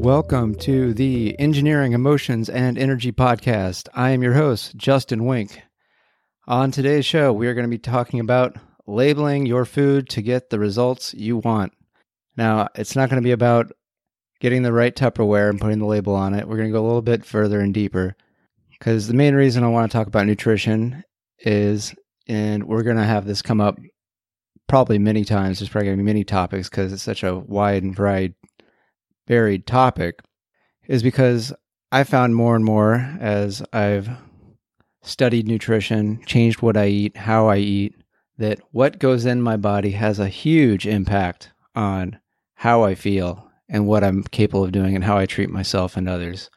Welcome to the Engineering, Emotions, and Energy Podcast. I am your host, Justin Wenck. On today's show, we are going to be talking about labeling your food to get the results you want. Now, it's not going to be about getting the right Tupperware and putting the label on it. We're going to go a little bit further and deeper because the main reason I want to talk about nutrition is, and we're going to have this come up probably many times. There's probably going to be many topics because it's such a wide and varied varied topic is because I found more and more as I've studied nutrition, changed what I eat, how I eat, that what goes in my body has a huge impact on how I feel and what I'm capable of doing and how I treat myself and others.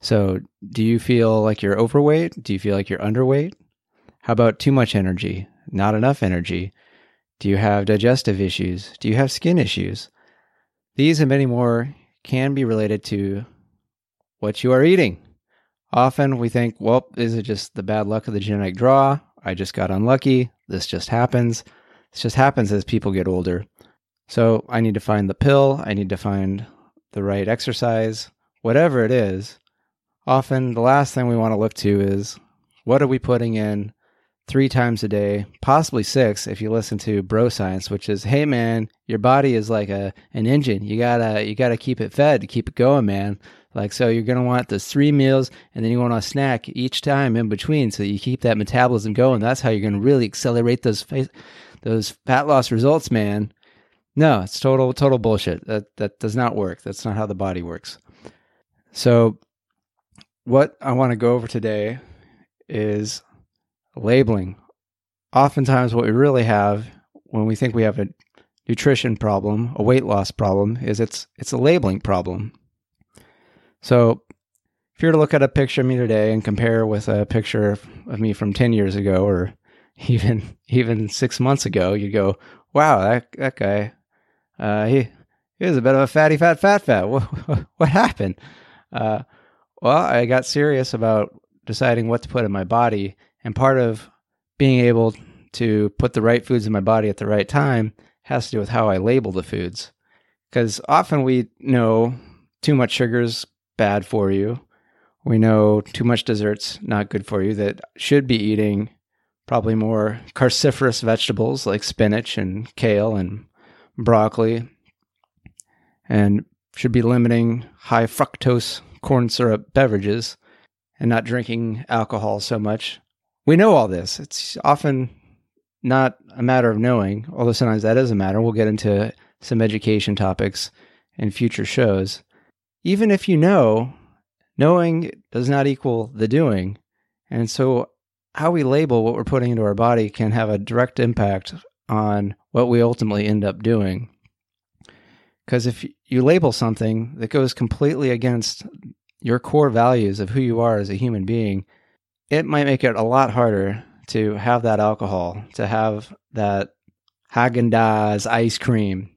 So, do you feel like you're overweight? Do you feel like you're underweight? How about too much energy? Not enough energy? Do you have digestive issues? Do you have skin issues? These and many more can be related to what you are eating. Often we think, well, is it just the bad luck of the genetic draw? I just got unlucky. This just happens. This just happens as people get older. So I need to find the pill. I need to find the right exercise, whatever it is. Often the last thing we want to look to is what are we putting in three times a day, possibly six if you listen to bro science, which is, hey man, your body is like a an engine. You gotta you gotta keep it fed to keep it going, man. Like so you're gonna want those three meals and then you want a snack each time in between so you keep that metabolism going. That's how you're gonna really accelerate those those fat loss results, man. No, it's total total bullshit. That that does not work. That's not how the body works. So what I want to go over today is labeling. Oftentimes, what we really have when we think we have a nutrition problem, a weight loss problem, is it's it's a labeling problem. So, if you were to look at a picture of me today and compare with a picture of me from ten years ago, or even even six months ago, you'd go, "Wow, that that guy, uh, he he was a bit of a fatty, fat, fat, fat. What what happened?" Uh, well, I got serious about deciding what to put in my body and part of being able to put the right foods in my body at the right time has to do with how I label the foods. Because often we know too much sugar is bad for you. We know too much dessert's not good for you, that should be eating probably more cruciferous vegetables like spinach and kale and broccoli, and should be limiting high fructose corn syrup beverages and not drinking alcohol so much we know all this. It's often not a matter of knowing, although sometimes that is a matter. We'll get into some education topics in future shows. Even if you know, knowing does not equal the doing. And so, how we label what we're putting into our body can have a direct impact on what we ultimately end up doing. Because if you label something that goes completely against your core values of who you are as a human being, it might make it a lot harder to have that alcohol, to have that Haagen Dazs ice cream.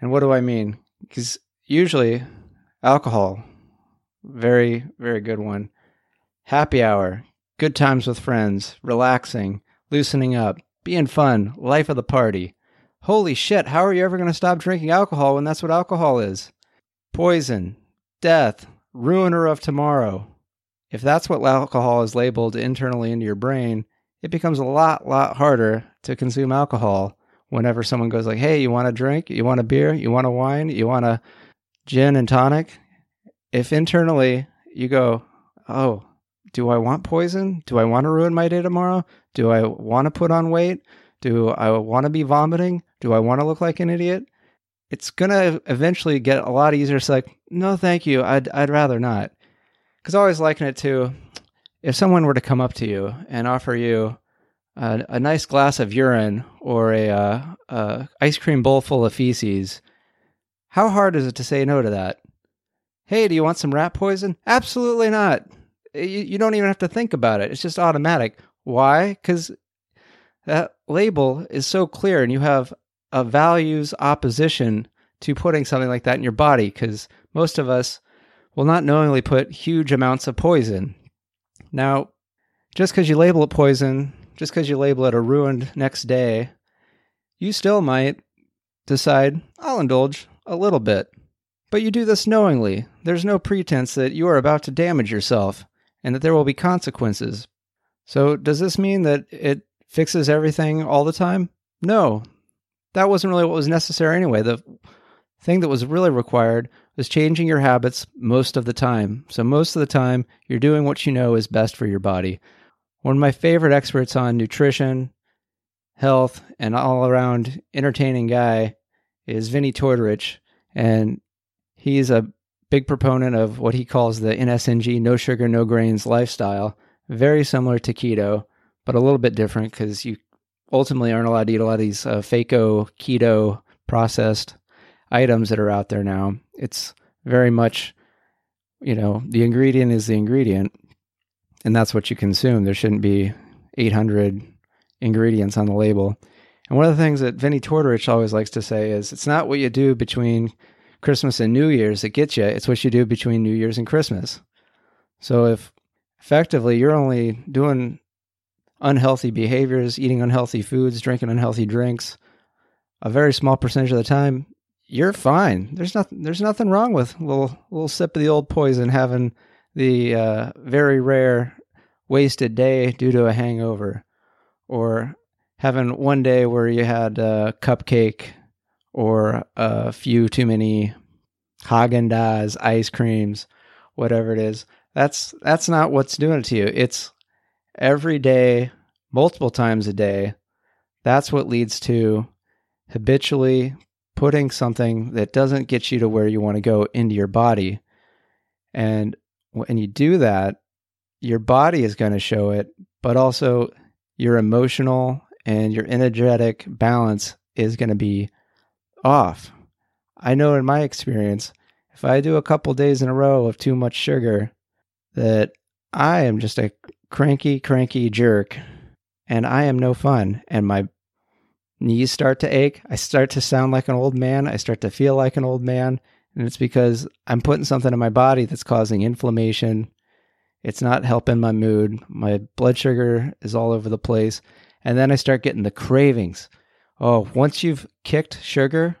And what do I mean? Because usually alcohol, very, very good one. Happy hour, good times with friends, relaxing, loosening up, being fun, life of the party. Holy shit, how are you ever going to stop drinking alcohol when that's what alcohol is? Poison, death, ruiner of tomorrow, if that's what alcohol is labeled internally into your brain, it becomes a lot, lot harder to consume alcohol whenever someone goes like, "Hey, you want a drink? You want a beer? You want a wine? You want a gin and tonic?" If internally you go, "Oh, do I want poison? Do I want to ruin my day tomorrow? Do I want to put on weight? Do I want to be vomiting? Do I want to look like an idiot?" It's gonna eventually get a lot easier. It's like, no, thank you. I'd I'd rather not because I always liken it to if someone were to come up to you and offer you a, a nice glass of urine or a, uh, a ice cream bowl full of feces, how hard is it to say no to that? Hey, do you want some rat poison? Absolutely not. You, you don't even have to think about it. It's just automatic. Why? Because that label is so clear and you have a values opposition to putting something like that in your body because most of us will not knowingly put huge amounts of poison. Now, just because you label it poison, just because you label it a ruined next day, you still might decide, I'll indulge a little bit. But you do this knowingly. There's no pretense that you are about to damage yourself and that there will be consequences. So, does this mean that it fixes everything all the time? No. That wasn't really what was necessary anyway. The thing that was really required was changing your habits most of the time. So, most of the time, you're doing what you know is best for your body. One of my favorite experts on nutrition, health, and all around entertaining guy is Vinnie Tortorich. And he's a big proponent of what he calls the NSNG, no sugar, no grains lifestyle. Very similar to keto, but a little bit different because you ultimately aren't allowed to eat a lot of these uh, FACO, keto, processed items that are out there now. It's very much, you know, the ingredient is the ingredient, and that's what you consume. There shouldn't be 800 ingredients on the label. And one of the things that Vinnie Tortorich always likes to say is it's not what you do between Christmas and New Year's that gets you, it's what you do between New Year's and Christmas. So if effectively you're only doing unhealthy behaviors, eating unhealthy foods, drinking unhealthy drinks, a very small percentage of the time, you're fine. There's nothing. There's nothing wrong with a little little sip of the old poison, having the uh, very rare wasted day due to a hangover, or having one day where you had a cupcake or a few too many Haagen Dazs ice creams, whatever it is. That's that's not what's doing it to you. It's every day, multiple times a day. That's what leads to habitually putting something that doesn't get you to where you want to go into your body. And when you do that, your body is going to show it, but also your emotional and your energetic balance is going to be off. I know in my experience, if I do a couple days in a row of too much sugar, that I am just a cranky, cranky jerk and I am no fun. And my knees start to ache. I start to sound like an old man. I start to feel like an old man. And it's because I'm putting something in my body that's causing inflammation. It's not helping my mood. My blood sugar is all over the place. And then I start getting the cravings. Oh, once you've kicked sugar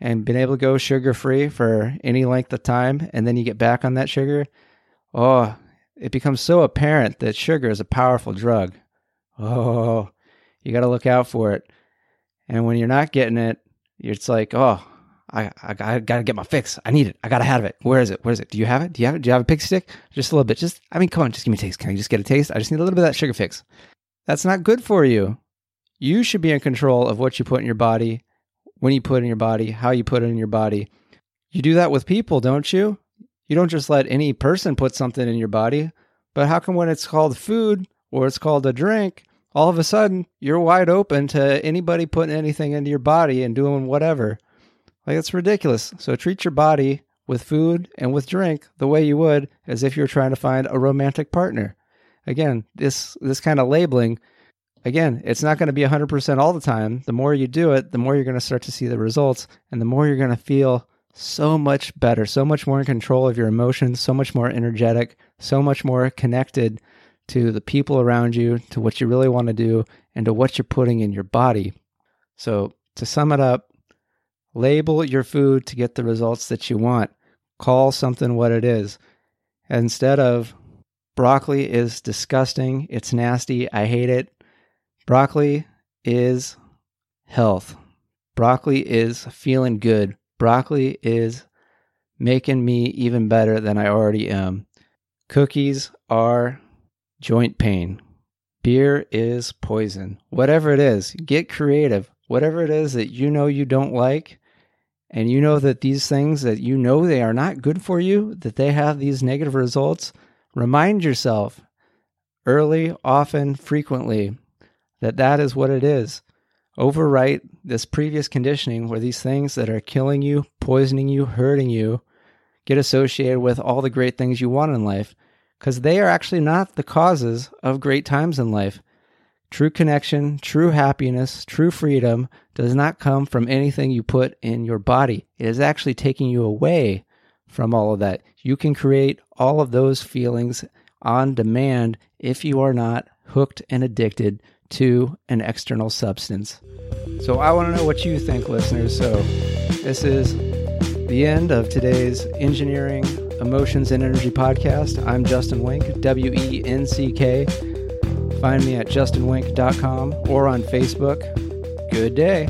and been able to go sugar free for any length of time, and then you get back on that sugar, oh, it becomes so apparent that sugar is a powerful drug. Oh, you got to look out for it. And when you're not getting it, it's like, oh, I, I, I got to get my fix. I need it. I got to have it. Where is it? Where is it? Do you have it? Do you have it? Do you have a pig stick? Just a little bit. Just, I mean, come on, just give me a taste. Can I just get a taste? I just need a little bit of that sugar fix. That's not good for you. You should be in control of what you put in your body, when you put in your body, how you put it in your body. You do that with people, don't you? You don't just let any person put something in your body. But how come when it's called food or it's called a drink, all of a sudden you're wide open to anybody putting anything into your body and doing whatever? Like, it's ridiculous. So treat your body with food and with drink the way you would as if you're trying to find a romantic partner. Again, this this kind of labeling again, it's not going to be 100% all the time. The more you do it, the more you're going to start to see the results and the more you're going to feel so much better, so much more in control of your emotions, so much more energetic, so much more connected to the people around you, to what you really want to do, and to what you're putting in your body. So, to sum it up, label your food to get the results that you want. Call something what it is. Instead of broccoli is disgusting, it's nasty, I hate it, Broccoli is health. Broccoli is feeling good. Broccoli is making me even better than I already am. Cookies are joint pain. Beer is poison. Whatever it is, get creative. Whatever it is that you know you don't like, and you know that these things that you know they are not good for you, that they have these negative results, remind yourself early, often, frequently that that is what it is. Overwrite this previous conditioning where these things that are killing you, poisoning you, hurting you get associated with all the great things you want in life because they are actually not the causes of great times in life. True connection, true happiness, true freedom does not come from anything you put in your body. It is actually taking you away from all of that. You can create all of those feelings on demand if you are not hooked and addicted to an external substance. So I want to know what you think, listeners. So this is the end of today's Engineering, Emotions, and Energy podcast. I'm Justin Wenck, W E N C K. Find me at justinwenck.com or on Facebook. Good day.